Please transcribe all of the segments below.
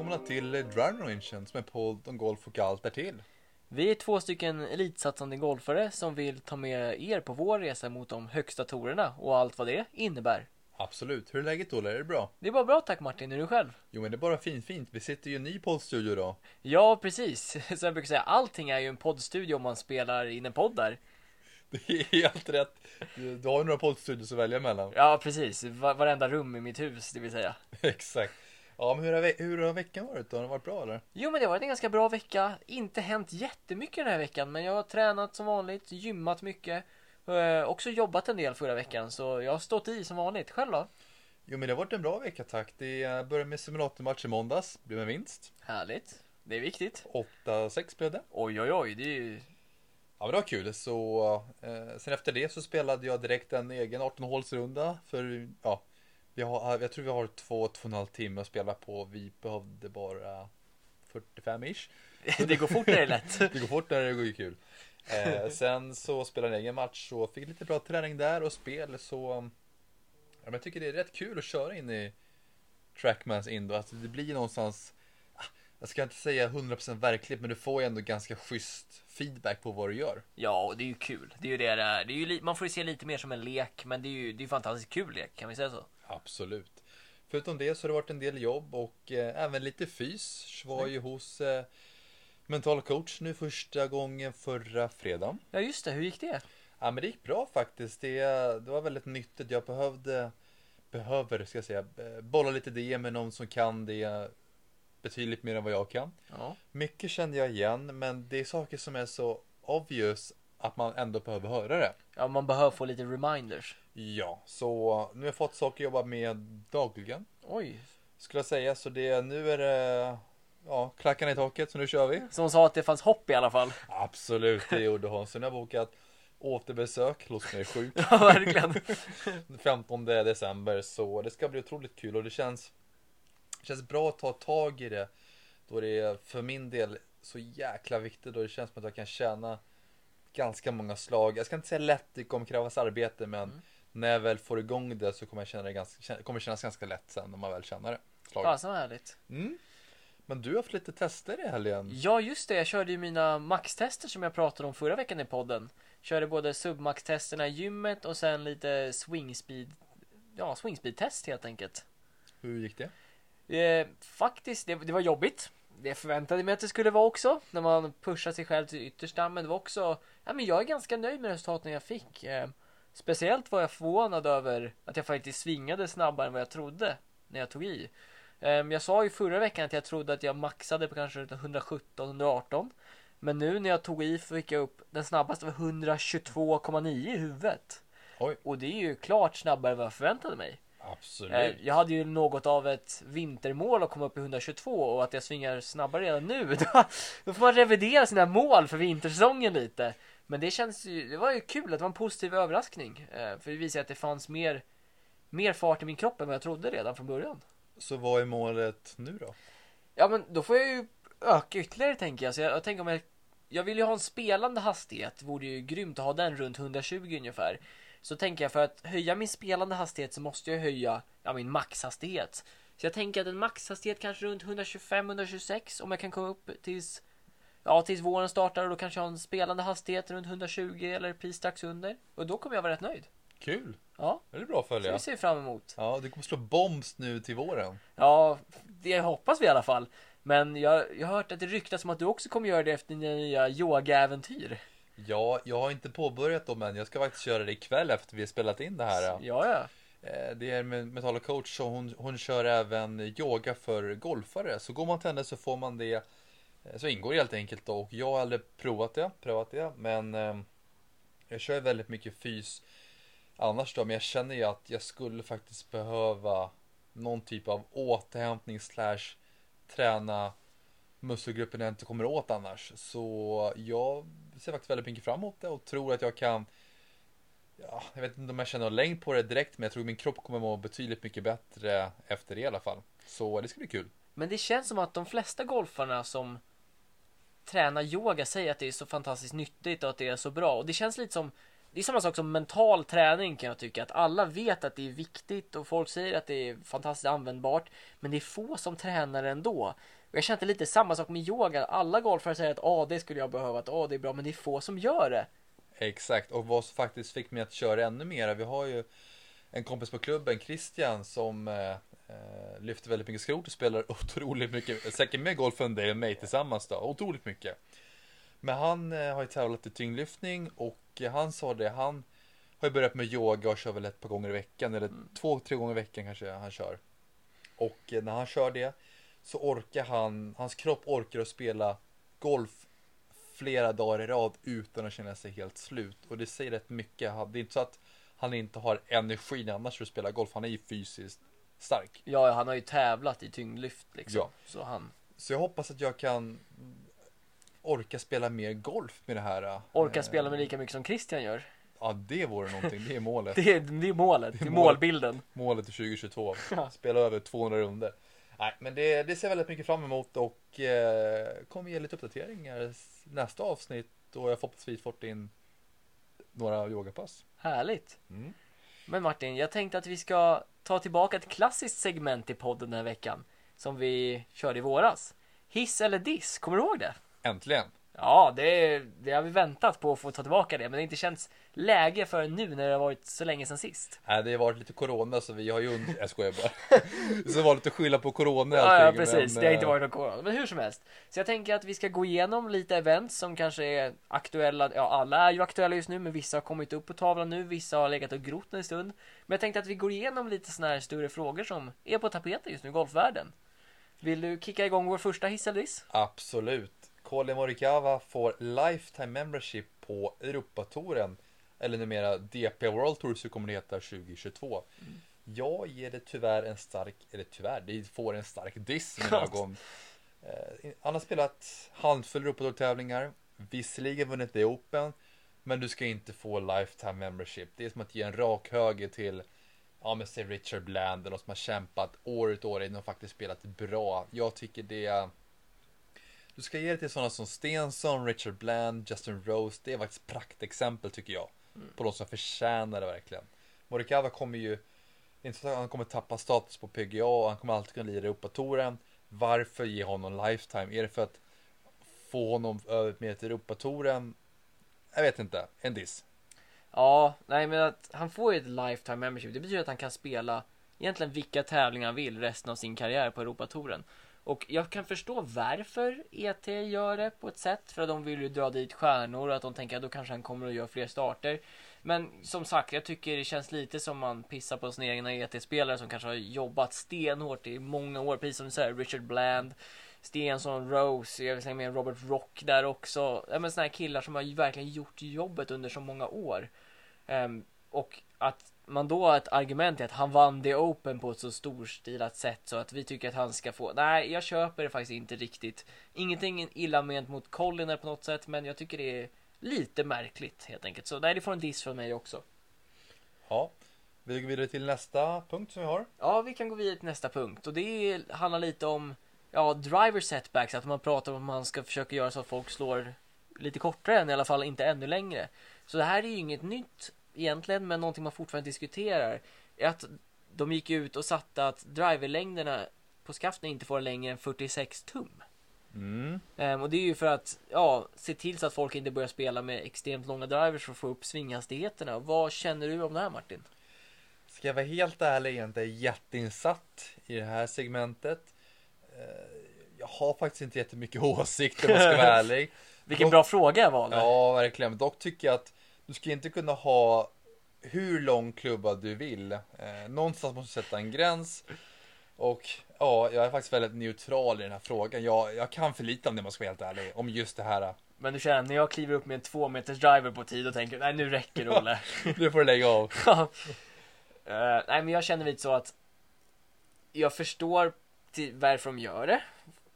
välkomna till Driving Rangen som är podd om golf och allt därtill. Vi är två stycken elitsatsande golfare som vill ta med er på vår resa mot de högsta torerna och allt vad det innebär. Absolut. Hur är läget Olle? Är det bra? Det är bara bra tack Martin, är du själv? Jo men det är bara fint fint. Vi sitter ju i en ny poddstudio då. Ja, precis. Så jag brukar säga, allting är ju en poddstudio om man spelar in en podd där. Det är helt rätt. Du, du har ju några poddstudios att välja mellan. Ja, precis. Va- varenda rum i mitt hus, det vill säga. Exakt. Ja men hur har, hur har veckan varit då? Har den varit bra eller? Jo, men det har varit en ganska bra vecka. Inte hänt jättemycket den här veckan, men jag har tränat som vanligt, gymmat mycket. Eh, också jobbat en del förra veckan, så jag har stått i som vanligt. Själv då? Jo men det har varit en bra vecka tack. Det började med simulatormatch i måndags. Blev en vinst. Härligt. Det är viktigt. 8-6 blev det. Oj, oj, oj. Det är ju... Ja men det var kul. Så eh, sen efter det så spelade jag direkt en egen 18-hålsrunda. För ja, vi har, jag tror vi har två, två och en halv timme att spela på. Vi behövde bara 45-ish. det går fort när det är lätt. Det går fort när det går ju kul. Eh, sen så spelade jag en egen match och fick lite bra träning där och spel så ja, men jag tycker det är rätt kul att köra in i Trackmans Indo. Alltså det blir någonstans ah, jag ska inte säga 100% verkligt men du får ju ändå ganska schysst feedback på vad du gör. Ja, och det är ju kul. Det är ju det det är. Det är ju man får ju se lite mer som en lek, men det är ju det är fantastiskt kul lek, kan vi säga så? Absolut. Förutom det så har det varit en del jobb och eh, även lite fys. Var ju hos eh, mental coach nu första gången förra fredagen. Ja, just det. Hur gick det? Ja men det gick bra faktiskt. Det, det var väldigt nyttigt. Jag behövde, behöver ska jag säga, eh, bolla lite det med någon som kan det betydligt mer än vad jag kan. Ja. Mycket kände jag igen men det är saker som är så obvious att man ändå behöver höra det. Ja, man behöver få lite reminders. Ja, så nu har jag fått saker att jobba med dagligen. Oj. Skulle jag säga så det, nu är det ja, klackarna i taket så nu kör vi. Som sa att det fanns hopp i alla fall. Absolut, det gjorde hon. Så nu har jag bokat återbesök, låt mig sjuk. Ja, verkligen. 15 december så det ska bli otroligt kul och det känns känns bra att ta tag i det då det är för min del så jäkla viktigt och det känns som att jag kan tjäna ganska många slag. Jag ska inte säga lätt, det kommer krävas arbete men Mm. När jag väl får igång det så kommer jag känna det ganska, kommer kännas ganska lätt sen när man väl känner det. Slaget. Fasen vad härligt. Mm. Men du har haft lite tester i helgen. Ja, just det. Jag körde ju mina maxtester som jag pratade om förra veckan i podden. Körde både submax-testerna i gymmet och sen lite swing speed. Ja, swing speed test helt enkelt. Hur gick det? Eh, faktiskt, det, det var jobbigt. Det förväntade mig att det skulle vara också. När man pushar sig själv till yttersta. Men det var också, ja men jag är ganska nöjd med resultaten jag fick. Speciellt var jag förvånad över att jag faktiskt svingade snabbare än vad jag trodde. När jag tog i. Eh, jag sa ju förra veckan att jag trodde att jag maxade på kanske 117-118. Men nu när jag tog i fick jag upp den snabbaste var 122,9 i huvudet. Oj. Och det är ju klart snabbare än vad jag förväntade mig. Absolut. Eh, Jag hade ju något av ett vintermål att komma upp i 122 och att jag svingar snabbare redan nu. Då, då får man revidera sina mål för vintersäsongen lite. Men det känns ju, det var ju kul att det var en positiv överraskning. Eh, För det visar att det fanns mer, mer fart i min kropp än vad jag trodde redan från början. Så vad är målet nu då? Ja men då får jag ju öka ytterligare tänker jag. Så jag, jag tänker om jag, jag vill ju ha en spelande hastighet. Vore ju grymt att ha den runt 120 ungefär. Så tänker jag för att höja min spelande hastighet så måste jag höja ja, min maxhastighet. Så jag tänker att en maxhastighet kanske runt 125-126 om jag kan komma upp tills Ja, tills våren startar och då kanske jag har en spelande hastighet runt 120 eller precis strax under. Och då kommer jag vara rätt nöjd. Kul. Ja, Det är bra att följa. vi ser fram emot. Ja, du kommer slå bombs nu till våren. Ja, det hoppas vi i alla fall. Men jag, jag har hört att det ryktas om att du också kommer göra det efter dina nya yogaäventyr. Ja, jag har inte påbörjat dem än. Jag ska faktiskt köra det ikväll efter vi har spelat in det här. Ja, ja. Eh, Det är med Metall coach så hon, hon kör även yoga för golfare. Så går man till henne så får man det. Eh, så ingår det helt enkelt då. Och jag har aldrig provat det, provat det. Men eh, jag kör väldigt mycket fys annars då. Men jag känner ju att jag skulle faktiskt behöva någon typ av återhämtning slash träna muskelgruppen jag inte kommer åt annars. Så jag ser faktiskt väldigt mycket fram emot det och tror att jag kan Ja, jag vet inte om jag känner någon längd på det direkt men jag tror min kropp kommer må betydligt mycket bättre efter det i alla fall. Så det ska bli kul. Men det känns som att de flesta golfarna som tränar yoga säger att det är så fantastiskt nyttigt och att det är så bra. Och det känns lite som det är samma sak som mental träning kan jag tycka. Att alla vet att det är viktigt och folk säger att det är fantastiskt användbart. Men det är få som tränar ändå. Och jag känner lite samma sak med yoga. Alla golfare säger att ah, det skulle jag behöva, att ah, det är bra, men det är få som gör det. Exakt, och vad som faktiskt fick mig att köra ännu mer. Vi har ju en kompis på klubben, Christian, som eh, eh, lyfter väldigt mycket skrot och spelar otroligt mycket, säkert mer golf än dig och mig tillsammans då, otroligt mycket. Men han eh, har ju tävlat i tyngdlyftning och han sa det, han har ju börjat med yoga och kör väl ett par gånger i veckan eller mm. två, tre gånger i veckan kanske han kör. Och eh, när han kör det så orkar han, hans kropp orkar att spela golf flera dagar i rad utan att känna sig helt slut. Och det säger rätt mycket. Det är inte så att han inte har energin annars för att spela golf. Han är ju fysiskt stark. Ja, han har ju tävlat i tyngdlyft liksom. Ja. Så, han... så jag hoppas att jag kan orka spela mer golf med det här. Orka spela med lika mycket som Christian gör. Ja, det vore någonting. Det är målet. det, är, det är målet. Det är, målbilden. Målet till 2022. Spela över 200 runder. Nej, men det, det ser jag väldigt mycket fram emot och eh, kommer ge lite uppdateringar nästa avsnitt och jag förhoppningsvis fått in några yogapass. Härligt. Mm. Men Martin, jag tänkte att vi ska ta tillbaka ett klassiskt segment i podden den här veckan som vi körde i våras. Hiss eller diss, kommer du ihåg det? Äntligen. Ja, det, det har vi väntat på att få ta tillbaka det, men det har inte känts läge för nu när det har varit så länge sedan sist. Nej, det har varit lite corona så vi har ju und... Jag skojar bara. så det var lite skylla på corona och allting, Ja, ja precis. Men, det har inte eh, varit någon corona. Men hur som helst. Så jag tänker att vi ska gå igenom lite events som kanske är aktuella. Ja, alla är ju aktuella just nu, men vissa har kommit upp på tavlan nu. Vissa har legat och grott en stund. Men jag tänkte att vi går igenom lite sådana här större frågor som är på tapeten just nu i golfvärlden. Vill du kicka igång vår första hiss eller diss? Absolut. Colin Morikawa får Lifetime Membership på Europatouren eller numera DP World Tour så kommer det heta 2022. Mm. Jag ger det tyvärr en stark, eller tyvärr, det får en stark diss i mina ögon. Eh, han har spelat handfull Europatour-tävlingar, visserligen vunnit The Open, men du ska inte få Lifetime Membership. Det är som att ge en rak höger till ja men säg Richard Bland eller någon som har kämpat år ut år in och faktiskt spelat bra. Jag tycker det du ska ge det till sådana som Stensson, Richard Bland, Justin Rose. Det är faktiskt praktexempel tycker jag. Mm. På de som förtjänar det verkligen. Morikawa kommer ju, inte så att han kommer tappa status på PGA och han kommer alltid kunna lira Europatouren. Varför ge honom lifetime? Är det för att få honom över med till Europatouren? Jag vet inte, en diss. Ja, nej men att han får ju ett lifetime membership. Det betyder att han kan spela egentligen vilka tävlingar han vill resten av sin karriär på Europatouren. Och jag kan förstå varför ET gör det på ett sätt. För att de vill ju dra dit stjärnor och att de tänker att då kanske han kommer att göra fler starter. Men som sagt, jag tycker det känns lite som man pissar på sina egna ET-spelare som kanske har jobbat stenhårt i många år. Precis som du säger, Richard Bland, Stenson, Rose, jag vill säga med Robert Rock där också. Ja, men såna här killar som har verkligen gjort jobbet under så många år. Um, och att man då har ett argument är att han vann the Open på ett så storstilat sätt så att vi tycker att han ska få. Nej, jag köper det faktiskt inte riktigt. Ingenting illa ment mot Colliner på något sätt, men jag tycker det är lite märkligt helt enkelt. Så nej, det får en diss från mig också. Ja, vi går vidare till nästa punkt som vi har. Ja, vi kan gå vidare till nästa punkt och det handlar lite om ja, driver setbacks, att man pratar om att man ska försöka göra så att folk slår lite kortare än i alla fall inte ännu längre. Så det här är ju inget nytt egentligen, men någonting man fortfarande diskuterar är att de gick ut och satte att driverlängderna på skaften inte får längre än 46 tum. Mm. Um, och det är ju för att ja, se till så att folk inte börjar spela med extremt långa drivers för att få upp svinghastigheterna. Vad känner du om det här Martin? Ska jag vara helt ärlig, jag är inte jätteinsatt i det här segmentet. Uh, jag har faktiskt inte jättemycket åsikter om jag ska vara ärlig. Vilken dock, bra fråga jag valde. Ja, verkligen. Dock tycker jag att du ska inte kunna ha hur lång klubba du vill. Eh, någonstans måste du sätta en gräns. Och ja, jag är faktiskt väldigt neutral i den här frågan. Jag, jag kan för lite om det om jag ska vara helt ärlig. Om just det här. Men du känner, när jag kliver upp med en två meters driver på tid och tänker, nej nu räcker det Olle. nu får du lägga av. uh, nej men jag känner lite så att jag förstår till varför de gör det.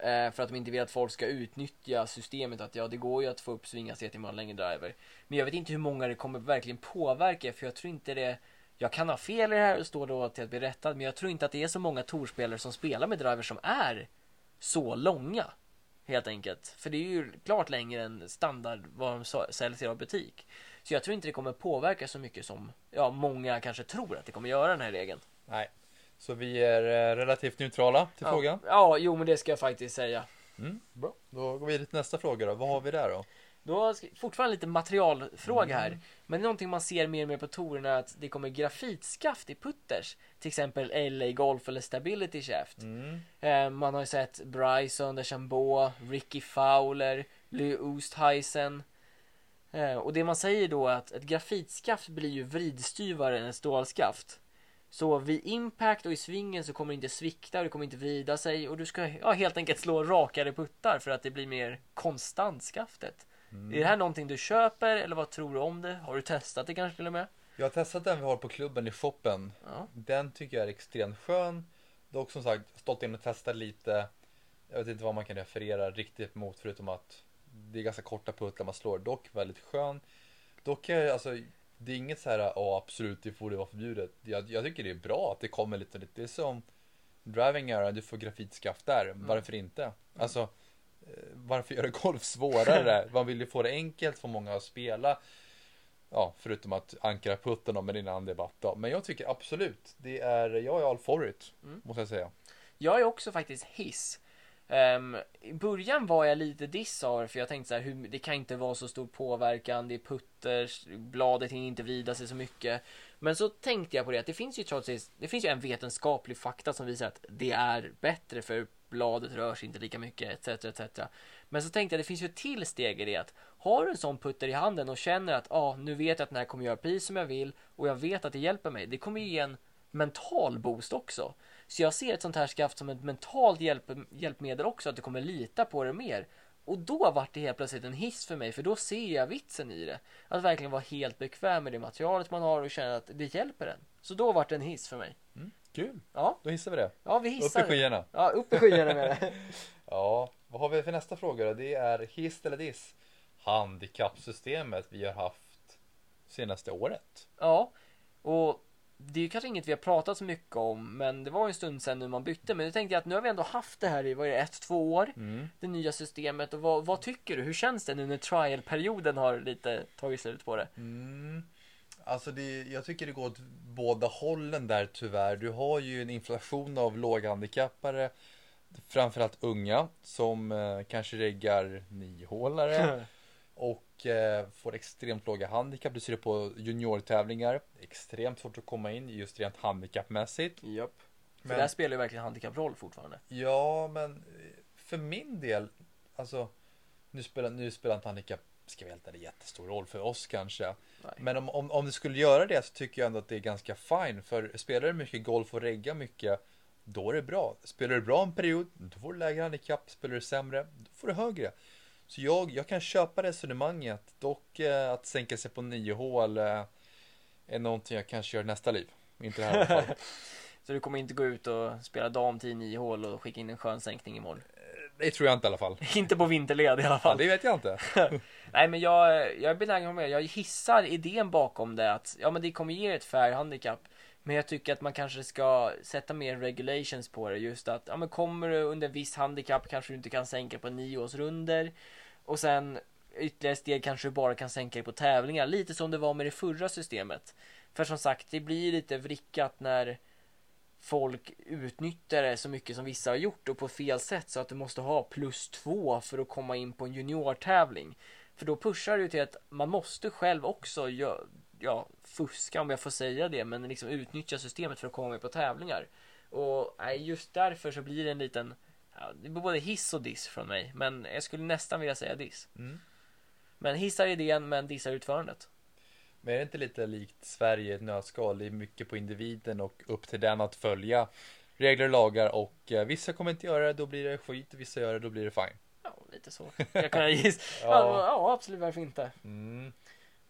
Eh, för att de inte vill att folk ska utnyttja systemet att ja, det går ju att få upp svinghastighet med en längre driver. Men jag vet inte hur många det kommer verkligen påverka för jag tror inte det jag kan ha fel i det här och stå då till att bli rättad men jag tror inte att det är så många torspelare som spelar med drivers som är så långa. Helt enkelt. För det är ju klart längre än standard vad de säljer i butik. Så jag tror inte det kommer påverka så mycket som ja, många kanske tror att det kommer göra den här regeln. Nej. Så vi är eh, relativt neutrala till ja. frågan. Ja, jo men det ska jag faktiskt säga. Mm, bra. Då går vi vidare till nästa fråga då. Vad har vi där då? Då ska, fortfarande lite materialfråga här. Men det är någonting man ser mer och mer på touren att det kommer grafitskaft i putters. Till exempel LA Golf eller Stability Shaft. Mm. Eh, man har ju sett Bryson, DeChambeau, Ricky Fowler, Leo Oosthuizen. Eh, och det man säger då är att ett grafitskaft blir ju vridstyvare än ett stålskaft. Så vid impact och i svingen så kommer det inte svikta och det kommer inte vrida sig och du ska ja, helt enkelt slå rakare puttar för att det blir mer konstant skaftet. Mm. Är det här någonting du köper eller vad tror du om det? Har du testat det kanske till och med? Jag har testat den vi har på klubben i shoppen. Ja. Den tycker jag är extremt skön. Dock som sagt stått in och testat lite. Jag vet inte vad man kan referera riktigt mot förutom att det är ganska korta puttar man slår. Dock väldigt skön. Dock är alltså det är inget så här, ja absolut det borde vara förbjudet. Jag, jag tycker det är bra att det kommer lite, lite. Det är som driving era, du får grafitskaft där. Mm. Varför inte? Alltså eh, varför göra golf svårare? Man vill ju få det enkelt, få många att spela. Ja, förutom att ankra putten med din annan debatt då. Men jag tycker absolut, det är, jag är all for it, Mm. måste jag säga. Jag är också faktiskt hiss. Um, I början var jag lite diss av det, för jag tänkte så här, hur, det kan inte vara så stor påverkan, det är putter, bladet hinner inte vrida sig så mycket. Men så tänkte jag på det att det finns ju trots det, det finns ju en vetenskaplig fakta som visar att det är bättre för bladet rör sig inte lika mycket etc. etc. Men så tänkte jag det finns ju ett till steg i det att har du en sån putter i handen och känner att ah, nu vet jag att den här kommer göra precis som jag vill och jag vet att det hjälper mig. Det kommer ju ge en mental boost också. Så jag ser ett sånt här skaft som ett mentalt hjälp, hjälpmedel också, att du kommer lita på det mer. Och då vart det helt plötsligt en hiss för mig, för då ser jag vitsen i det. Att verkligen vara helt bekväm med det materialet man har och känna att det hjälper en. Så då vart det en hiss för mig. Kul, Ja, då hissar vi det. ja vi Upp hissar. i skyarna. Ja, upp i skyarna med det. Ja, vad har vi för nästa fråga då? Det är hiss eller diss? Handikappsystemet vi har haft senaste året. Ja, och det är kanske inget vi har pratat så mycket om, men det var ju en stund sedan nu man bytte. Men nu tänkte jag att nu har vi ändå haft det här i, vad är det, ett, två år? Mm. Det nya systemet. Och vad, vad tycker du? Hur känns det nu när trial-perioden har lite tagit slut på det? Mm. Alltså det, jag tycker det går åt båda hållen där tyvärr. Du har ju en inflation av låghandikappare, framförallt unga, som eh, kanske reggar niohålare och eh, får extremt låga handikapp. Du ser det på juniortävlingar, extremt svårt att komma in just rent handikappmässigt. Japp. För Men- där spelar ju verkligen handikapproll fortfarande. Ja, men eh, för min del, alltså nu spelar, nu spelar inte handikapp, ska vi helt ärligt, jättestor roll för oss kanske. Nej. Men om, om, om det skulle göra det så tycker jag ändå att det är ganska fine. För spelar du mycket golf och regga mycket, då är det bra. Spelar du bra en period, då får du lägre handikapp. Spelar du sämre, då får du högre. Så jag, jag kan köpa resonemanget. Dock eh, att sänka sig på 9 hål eh, är någonting jag kanske gör nästa liv. Inte det här i alla fall. Så du kommer inte gå ut och spela dam till 9 hål och skicka in en skön sänkning imorgon? Det tror jag inte i alla fall. inte på vinterled i alla Ja, fall. det vet jag inte. Nej men jag, jag är benägen med. Jag hissar idén bakom det att ja men det kommer ge ett fair handikapp. Men jag tycker att man kanske ska sätta mer regulations på det. Just att ja men kommer du under viss handikapp kanske du inte kan sänka på nioårsrunder. Och sen ytterligare steg kanske du bara kan sänka dig på tävlingar. Lite som det var med det förra systemet. För som sagt, det blir lite vrickat när folk utnyttjar det så mycket som vissa har gjort och på fel sätt så att du måste ha plus två för att komma in på en juniortävling. För då pushar det ju till att man måste själv också ja, ja, fuska om jag får säga det, men liksom utnyttja systemet för att komma med på tävlingar. Och nej, just därför så blir det en liten, ja, det blir både hiss och diss från mig, men jag skulle nästan vilja säga diss. Mm. Men hissar idén, men dissar utförandet. Men är det inte lite likt Sverige i ett nötskal? Det är mycket på individen och upp till den att följa regler och lagar och eh, vissa kommer inte göra det, då blir det skit. Vissa gör det, då blir det fine. Ja, lite så. Jag kan gissa. ja. Ja. ja, absolut, varför inte? Mm.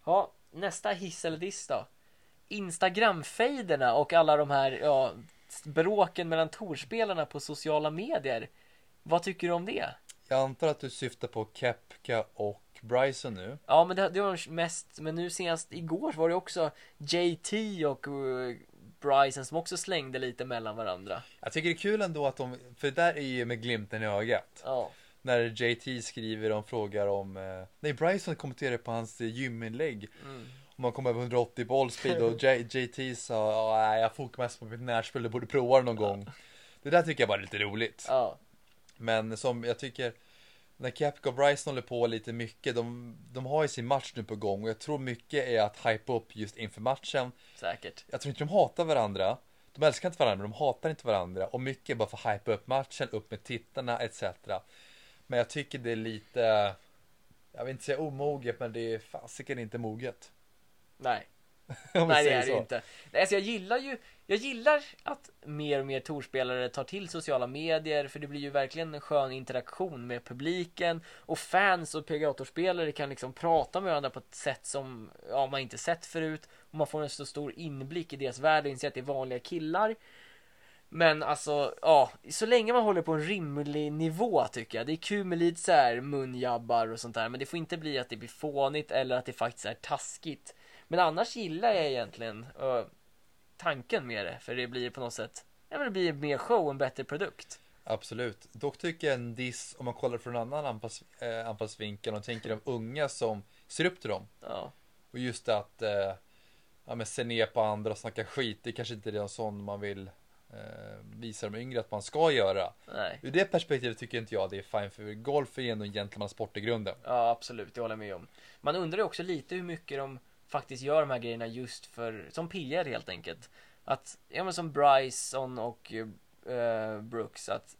Ja, nästa hiss eller diss då. Instagram-fejderna och alla de här ja, bråken mellan torspelarna på sociala medier. Vad tycker du om det? Jag antar att du syftar på Kepka och Bryson nu. Ja, men det, det var mest, men nu senast igår var det också JT och uh, Bryson som också slängde lite mellan varandra. Jag tycker det är kul ändå att de, för det där är ju med glimten i ögat. Ja, när JT skriver och frågar om, eh, nej Bryson kommenterar på hans eh, gyminlägg. Mm. Man kommer över 180 bollspeed och JT sa, "Ja, nej jag fokar mest på mitt närspel, du borde prova det någon gång. Det där tycker jag bara är lite roligt. Ja. Men som jag tycker när Capco och Bryson håller på lite mycket, de, de har ju sin match nu på gång och jag tror mycket är att hypa upp just inför matchen. Säkert. Jag tror inte de hatar varandra. De älskar inte varandra, men de hatar inte varandra. Och mycket är bara för att hypa upp matchen, upp med tittarna etc. Men jag tycker det är lite, jag vill inte säga omoget, men det är fasiken inte moget. Nej. Nej det är det ju inte. Nej, Alltså jag gillar ju, jag gillar att mer och mer torspelare tar till sociala medier för det blir ju verkligen en skön interaktion med publiken och fans och PGA-torspelare kan liksom prata med varandra på ett sätt som ja, man inte sett förut och man får en så stor inblick i deras värld och inser att det är vanliga killar. Men alltså, ja, så länge man håller på en rimlig nivå tycker jag. Det är kul med lite så här munjabbar och sånt där, men det får inte bli att det blir fånigt eller att det faktiskt är taskigt. Men annars gillar jag egentligen uh, tanken med det, för det blir på något sätt, ja men det blir mer show en bättre produkt. Absolut. Dock tycker jag en diss, om man kollar från en annan anpass, eh, anpassvinkel och tänker de unga som ser upp till dem. Ja, Och just att eh, ja, men se ner på andra och snacka skit, det kanske inte är en sån man vill eh, visa de yngre att man ska göra. nej. Ur det perspektivet tycker inte jag det är fine för golf är ju ändå en gentlemansport i grunden. Ja, absolut, det håller jag med om. Man undrar ju också lite hur mycket de faktiskt gör de här grejerna just för, som PR helt enkelt. Att, ja men som Bryson och eh, Brooks, att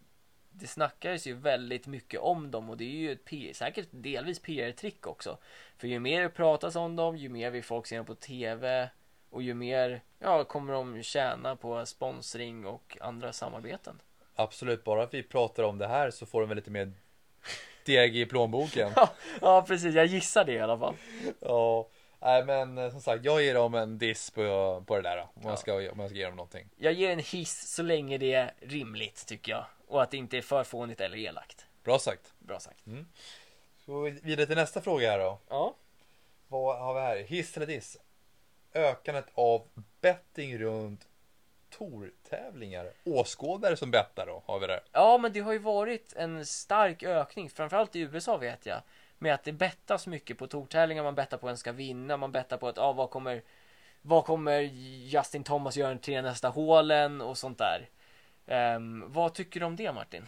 det snackades ju väldigt mycket om dem och det är ju ett PR, säkert delvis PR-trick också. För ju mer det pratas om dem, ju mer vi folk ser dem på TV och ju mer, ja, kommer de tjäna på sponsring och andra samarbeten. Absolut, bara att vi pratar om det här så får de väl lite mer deg i plånboken. ja, precis, jag gissar det i alla fall. ja, nej men eh, som sagt, jag ger dem en diss på, på det där då, om, Ja. jag ska, om jag ska ge dem någonting. Jag ger en hiss så länge det är rimligt tycker jag. Och att det inte är för fånigt eller elakt. Bra sagt. Bra sagt. Så går vi vidare till nästa fråga här då. Ja. Vad har vi här? Hiss eller diss? Ökandet av betting runt Tor-tävlingar. Åskådare som bettar då, har vi där. Ja, men det har ju varit en stark ökning, framförallt i USA vet jag. Med att det bettas mycket på tortävlingar, man bettar på vem ska vinna, man bettar på att, ja, vad kommer, vad kommer Justin Thomas göra till nästa hålen och sånt där. Um, vad tycker du om det Martin?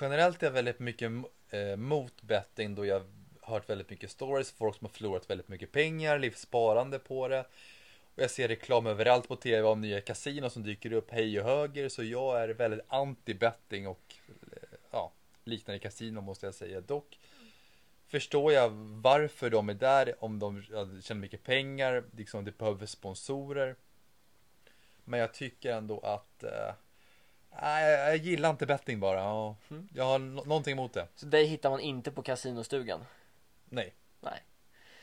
Generellt är jag väldigt mycket eh, mot betting då jag hört väldigt mycket stories, folk som har förlorat väldigt mycket pengar, livssparande på det. Och jag ser reklam överallt på tv om nya kasinon som dyker upp hej och höger. Så jag är väldigt anti-betting och eh, ja, liknande kasino måste jag säga. Dock förstår jag varför de är där, om de tjänar mycket pengar, liksom de behöver sponsorer. Men jag tycker ändå att eh, nej, jag gillar inte betting bara. Mm. Jag har no- någonting emot det. Så dig hittar man inte på kasinostugan. Nej. Nej.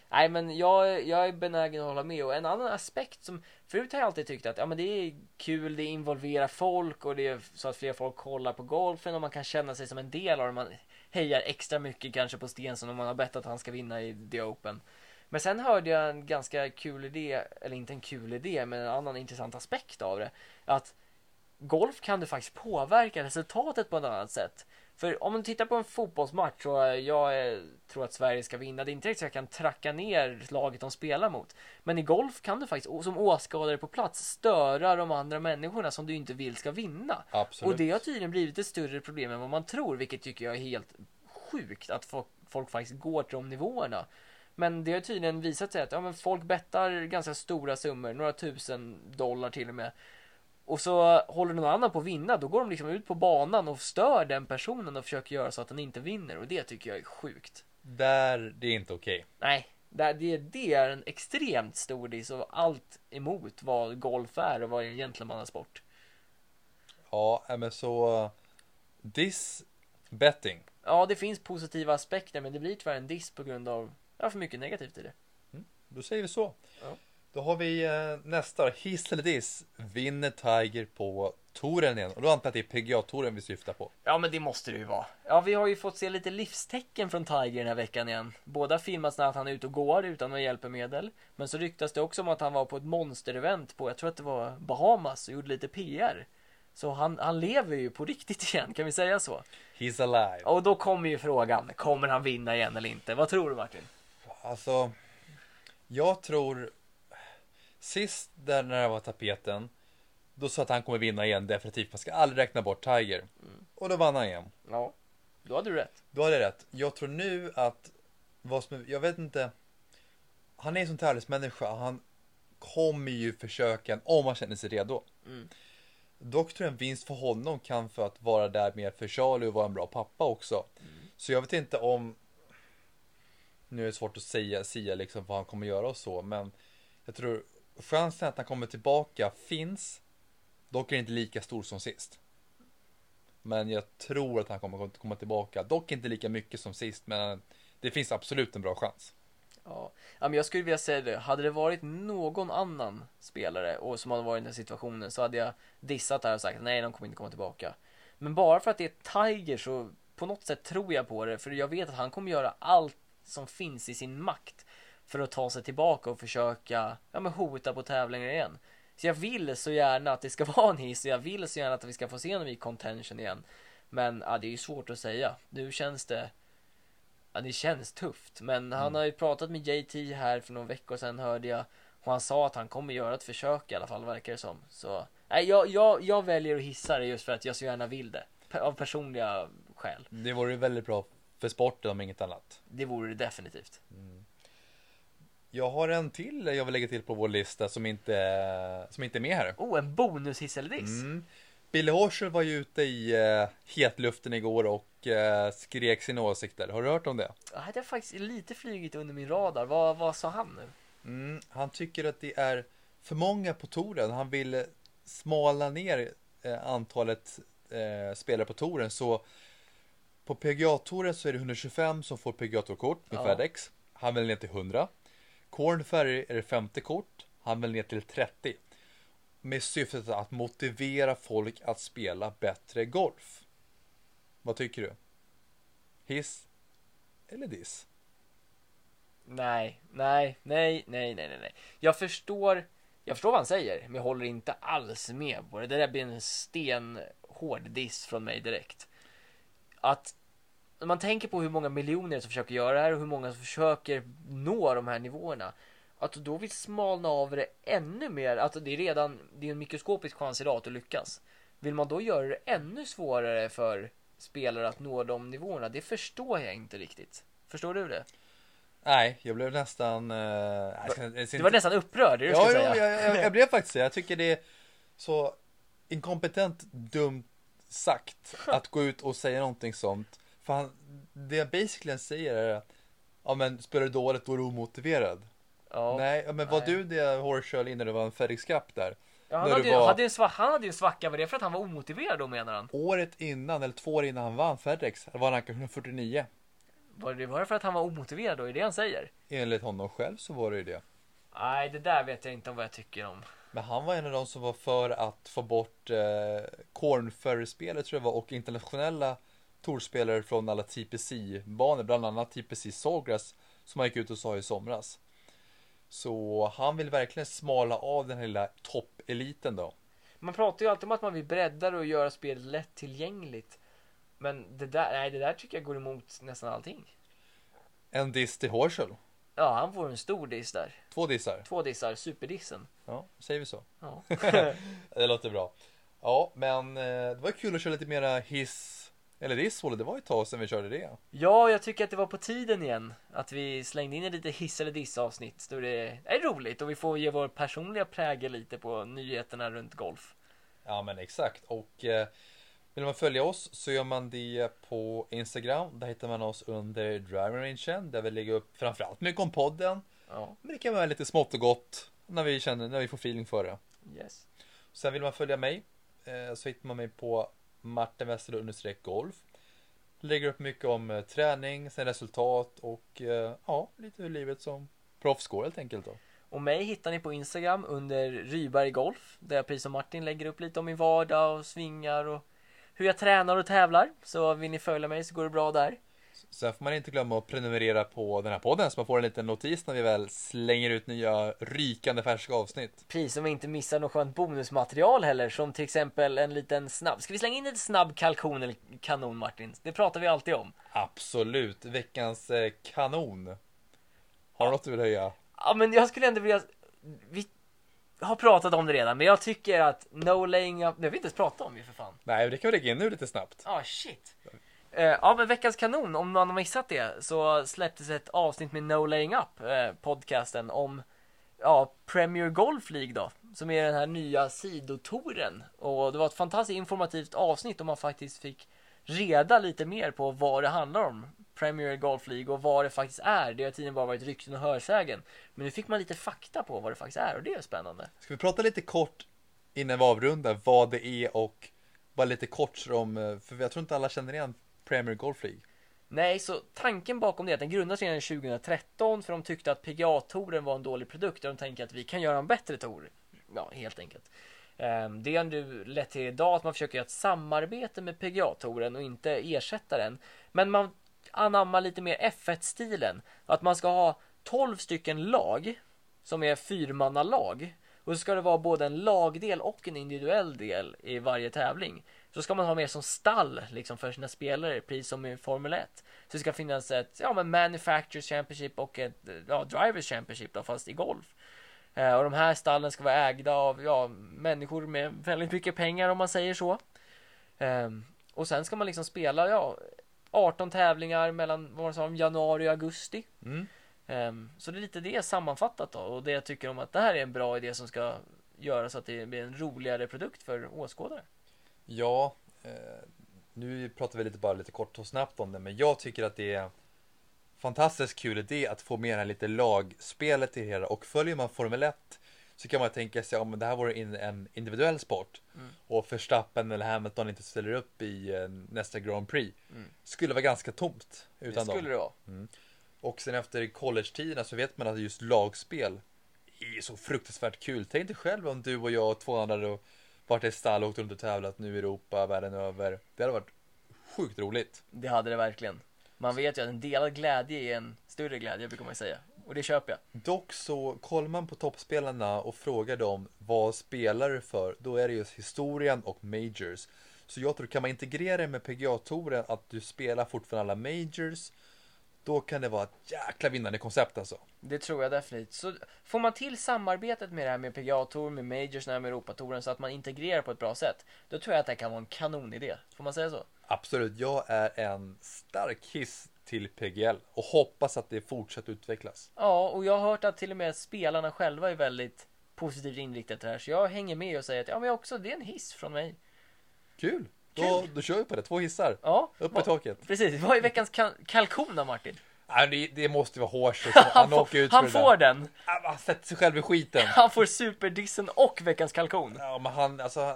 Nej men jag, jag är benägen att hålla med och en annan aspekt som förut har jag alltid tyckt att ja men det är kul, det involverar folk och det är så att fler folk kollar på golfen och man kan känna sig som en del av det. Man hejar extra mycket kanske på Stensson om man har bett att han ska vinna i The Open. Men sen hörde jag en ganska kul idé, eller inte en kul idé, men en annan intressant aspekt av det. Att golf kan du faktiskt påverka resultatet på ett annat sätt. För om man tittar på en fotbollsmatch och eh, jag eh, tror att Sverige ska vinna, det är inte riktigt så jag kan tracka ner laget de spelar mot. Men i golf kan du faktiskt som åskådare på plats störa de andra människorna som du inte vill ska vinna. Absolut. Och det har tydligen blivit ett större problem än vad man tror, vilket tycker jag är helt sjukt att folk, folk faktiskt går till de nivåerna. Men det har tydligen visat sig att ja, men folk bettar ganska stora summor, några tusen dollar till och med. Och så håller någon annan på att vinna, då går de liksom ut på banan och stör den personen och försöker göra så att den inte vinner. Och det tycker jag är sjukt. Där, det är inte okej. Nej, det, det, det är en extremt stor diss och allt emot vad golf är och vad är en gentlemannasport. Ja, men så This betting. Ja, det finns positiva aspekter, men det blir tyvärr en diss på grund av ja, för mycket negativt i det. Då säger vi så. Ja. Då har vi eh, nästa Hiss eller diss. Vinner Tiger på touren igen? Och då antar jag att det är PGA-touren vi syftar på. Ja, men det måste det ju vara. Ja, vi har ju fått se lite livstecken från Tiger den här veckan igen. Båda filmats när han är ute och går utan några hjälpmedel. Men så ryktas det också om att han var på ett monsterevent på, jag tror att det var Bahamas och gjorde lite PR. Så han, han lever ju på riktigt igen, kan vi säga så? He's alive. Och då kommer ju frågan, kommer han vinna igen eller inte? Vad tror du Martin? Alltså, jag tror sist där när det var tapeten, då sa att han kommer vinna igen definitivt. Man ska aldrig räkna bort Tiger. Och då vann han igen. Ja, då hade du rätt. Då hade jag rätt. Jag tror nu att vad som jag vet inte. Han är en sån tävlingsmänniska. Han kommer ju försöka om han känner sig redo. Mm. Dock tror jag en vinst för honom kan för att vara där mer för Charlie och vara en bra pappa också. Så jag vet inte om nu är det svårt att säga, säga liksom vad han kommer göra och så, men jag tror chansen att han kommer tillbaka finns. Dock är det inte lika stor som sist. Men jag tror att han kommer komma tillbaka. Dock inte lika mycket som sist, men det finns absolut en bra chans. Ja. ja, men jag skulle vilja säga det. Hade det varit någon annan spelare och som hade varit i den här situationen så hade jag dissat det här och sagt nej, de kommer inte komma tillbaka. Men bara för att det är Tiger så på något sätt tror jag på det, för jag vet att han kommer göra allt som finns i sin makt för att ta sig tillbaka och försöka ja, men hota på tävlingar igen. Så jag vill så gärna att det ska vara en hiss och jag vill så gärna att vi ska få se honom i contention igen. Men ja, det är ju svårt att säga. Nu känns det Ja, det känns tufft. Men han Mm. har ju pratat med JT här för några veckor sedan hörde jag. Och han sa att han kommer göra ett försök i alla fall, verkar det som. Så nej, jag, jag, jag väljer att hissa det just för att jag så gärna vill det. Av personliga skäl. Det vore ju väldigt bra för sporten om inget annat. Det vore det definitivt. Jag har en till jag vill lägga till på vår lista som inte, som inte är med här. Oh, en bonushiss eller diss? Mm. Billy Horschel var ju ute i uh, hetluften igår och eh, skrek sina åsikter. Har du hört om det? Det hade faktiskt lite flugit under min radar. Vad, vad sa han nu? Mm, han tycker att det är för många på touren. Han vill smala ner eh, antalet eh, spelare på touren. Så på PGA-touren så är det 125 som får PGA-tourkort med Ja. FedEx. Han vill ner till 100. Cornferry är det 50 kort. Han vill ner till 30. Med syftet att motivera folk att spela bättre golf. Vad tycker du? Hiss eller diss? Nej, nej, nej, nej, nej, nej, nej. Jag förstår, jag förstår vad han säger, men jag håller inte alls med på det. Det där blir en stenhård diss från mig direkt. Att när man tänker på hur många miljoner som försöker göra det här och hur många som försöker nå de här nivåerna. Att då vill smalna av det ännu mer, att det är redan, det är en mikroskopisk chans idag att lyckas. Vill man då göra det ännu svårare för spelare att nå de nivåerna? Det förstår jag inte riktigt. Förstår du det? Nej, jag blev nästan... Eh, jag ska- jag ska Du var inte- nästan upprörd, det du Ja, säga. jag, jag, jag blev faktiskt det. Jag tycker det är så inkompetent dumt sagt att gå ut och säga någonting sånt. För han, det jag basically säger är att ja men spelar du dåligt då är du omotiverad. Ja. nej, men var nej. du det Horschel innan det var en FedEx Cup där? Ja, han, hade, du ju- var- hade en svacka, han hade ju en svacka, var det för att han var omotiverad då menar han? Året innan, eller två år innan han vann FedEx, var han rankad 149. Var det, var det för att han var omotiverad då? Är det han säger? Enligt honom själv så var det ju det. Nej, det där vet jag inte om vad jag tycker om. Men han var en av de som var för att få bort eh, Cornferry-spelet tror jag var och internationella torspelare från alla TPC-banor, bland annat TPC Sawgrass som han gick ut och sa i somras. Så han vill verkligen smala av den här lilla toppeliten då. Man pratar ju alltid om att man vill bredda det och göra spelet lättillgängligt. Men det där, nej, det där tycker jag går emot nästan allting. En diss till Horschel. Ja, han får en stor diss där. Två dissar. Två dissar, superdissen. Ja, säger vi så. Ja. Det låter bra. Ja, men eh, det var kul att köra lite mera hiss eller diss Olle. Det var ett tag sedan vi körde det. ja, jag tycker att det var på tiden igen. Att vi slängde in ett lite hiss eller diss avsnitt. Då det är roligt och vi får ge vår personliga prägel lite på nyheterna runt golf. Ja men exakt och eh, vill man följa oss så gör man det på Instagram. Där hittar man oss under Driving där vi lägger upp framförallt mycket om podden. Ja, Men det kan vara lite smått och gott när vi känner, när vi får feeling för det. yes. Sen vill man följa mig eh, så hittar man mig på Martin Westerlund understreck golf. Lägger upp mycket om eh, träning, sen resultat och eh, ja, lite hur livet som proffs går helt enkelt då. Och mig hittar ni på Instagram under Ryberg Golf. Där jag precis som Martin lägger upp lite om min vardag och svingar och hur jag tränar och tävlar. Så vill ni följa mig så går det bra där. Sen får man inte glömma att prenumerera på den här podden så man får en liten notis när vi väl slänger ut nya rykande färska avsnitt. Precis, som vi inte missar något skönt bonusmaterial heller, som till exempel en liten snabb. Ska vi slänga in en snabb kalkon eller kanon Martin? Det pratar vi alltid om. Absolut, veckans eh, kanon. Har du något du vill höja? Ja, men jag skulle ändå vilja... Vi har pratat om det redan, men jag tycker att No Laying Up... Det har vi inte ens pratat om ju för fan. Nej, det kan vi lägga in nu lite snabbt. Ah, shit. Eh, ja, men veckans kanon, om man har missat det, så släpptes ett avsnitt med No Laying Up, eh, podcasten, om ja, Premier Golf League då, som är den här nya sidotoren. Och det var ett fantastiskt informativt avsnitt om man faktiskt fick reda lite mer på vad det handlar om. Premier Golf League och vad det faktiskt är. Det har tiden bara varit rykten och hörsägen. Men nu fick man lite fakta på vad det faktiskt är och det är spännande. Ska vi prata lite kort innan vi avrundar vad det är och bara lite kort om, eh, för jag tror inte alla känner igen Premier Golf League. Nej, så tanken bakom det är att den grundades redan 2013 för de tyckte att PGA-touren var en dålig produkt och de tänker att vi kan göra en bättre tour. Ja, helt enkelt. Ehm, det har nu lett till idag att man försöker göra ett samarbete med PGA-touren och inte ersätta den. Men man anammar lite mer F1-stilen. Att man ska ha 12 stycken lag som är fyrmannalag. Och så ska det vara både en lagdel och en individuell del i varje tävling. Så ska man ha mer som stall liksom för sina spelare, precis som i Formel 1. Så det ska finnas ett ja, men Manufacturers Championship och ett ja, Drivers Championship då, fast i golf. Eh, och de här stallen ska vara ägda av ja, människor med väldigt mycket pengar om man säger så. Ehm, och sen ska man liksom spela ja, 18 tävlingar mellan vad sa januari och augusti. Mm. Ehm, så det är lite det sammanfattat då. Och det jag tycker om att det här är en bra idé som ska göra så att det blir en roligare produkt för åskådare. Ja, eh, nu pratar vi lite bara lite kort och snabbt om det, men jag tycker att det är fantastiskt kul idé att få med det här lite lagspelet i det hela och följer man Formel 1 så kan man tänka sig om det här vore en individuell sport Mm. och Verstappen eller Hamilton inte ställer upp i eh, nästa Grand Prix Mm. skulle vara ganska tomt Det utan skulle dem. det vara. Och sen efter college-tiderna så vet man att just lagspel är så fruktansvärt kul. Tänk dig själv om du och jag och två andra hade varit i stall och åkt runt och tävlat nu i Europa, världen över. Det hade varit sjukt roligt. Det hade det verkligen. Man vet ju att en delad glädje är en större glädje brukar man säga. Och det köper jag. Dock så kollar man på toppspelarna och frågar dem vad spelar du för? Då är det just historien och majors. Så jag tror kan man integrera det med PGA-touren att du spelar fortfarande alla majors då kan det vara ett jäkla vinnande koncept alltså. Det tror jag definitivt. Så får man till samarbetet med det här med PGA Tour, med Majors, med Europatouren så att man integrerar på ett bra sätt. Då tror jag att det kan vara en kanonidé. Får man säga så? Absolut, jag är en stark hiss till PGL och hoppas att det fortsätter utvecklas. Ja, och jag har hört att till och med spelarna själva är väldigt positivt inriktade till det här. Så jag hänger med och säger att ja, men också det är en hiss från mig. Kul! Då, då kör vi på det, två hissar. Ja, Upp i taket. Precis, vad är veckans ka- kalkon då Martin? Nej, det, det måste vara Horse. Han, Han får, åker ut han får där. den! Han sätter sig själv i skiten. Han får superdissen och veckans kalkon. Ja, men han, alltså.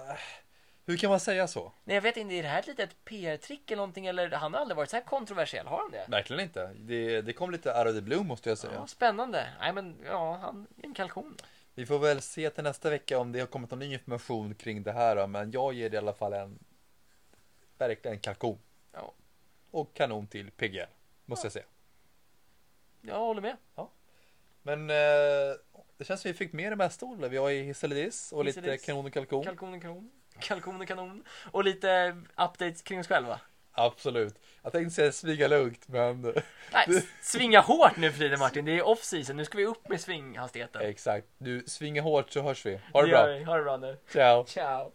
Hur kan man säga så? Nej, jag vet inte, är det här ett litet PR-trick eller någonting? Eller han har aldrig varit så här kontroversiell, har han det? Verkligen inte. Det, det kom lite out of the blue måste jag säga. Ja, spännande. Nej, men ja, han är en kalkon. Vi får väl se till nästa vecka om det har kommit någon ny information kring det här. Men jag ger det i alla fall en verkligen kalkon. Ja. Och kanon till PGL. Måste jag säga. Jag håller med. Men eh, det känns som vi fick med det mesta Olle. Vi har ju hiss eller diss och Hiss lite kanon och kalkon. Kalkon är kanon. Kalkon är kanon. Och lite updates kring oss själva. Absolut. Jag tänkte säga sviga lugnt men Nej, svinga hårt nu för tiden Martin. Det är off-season. Nu ska vi upp med svinghastigheten. exakt. Du svinga hårt så hörs vi. Ha det gör bra. vi. Ha det bra nu. Ciao. Ciao.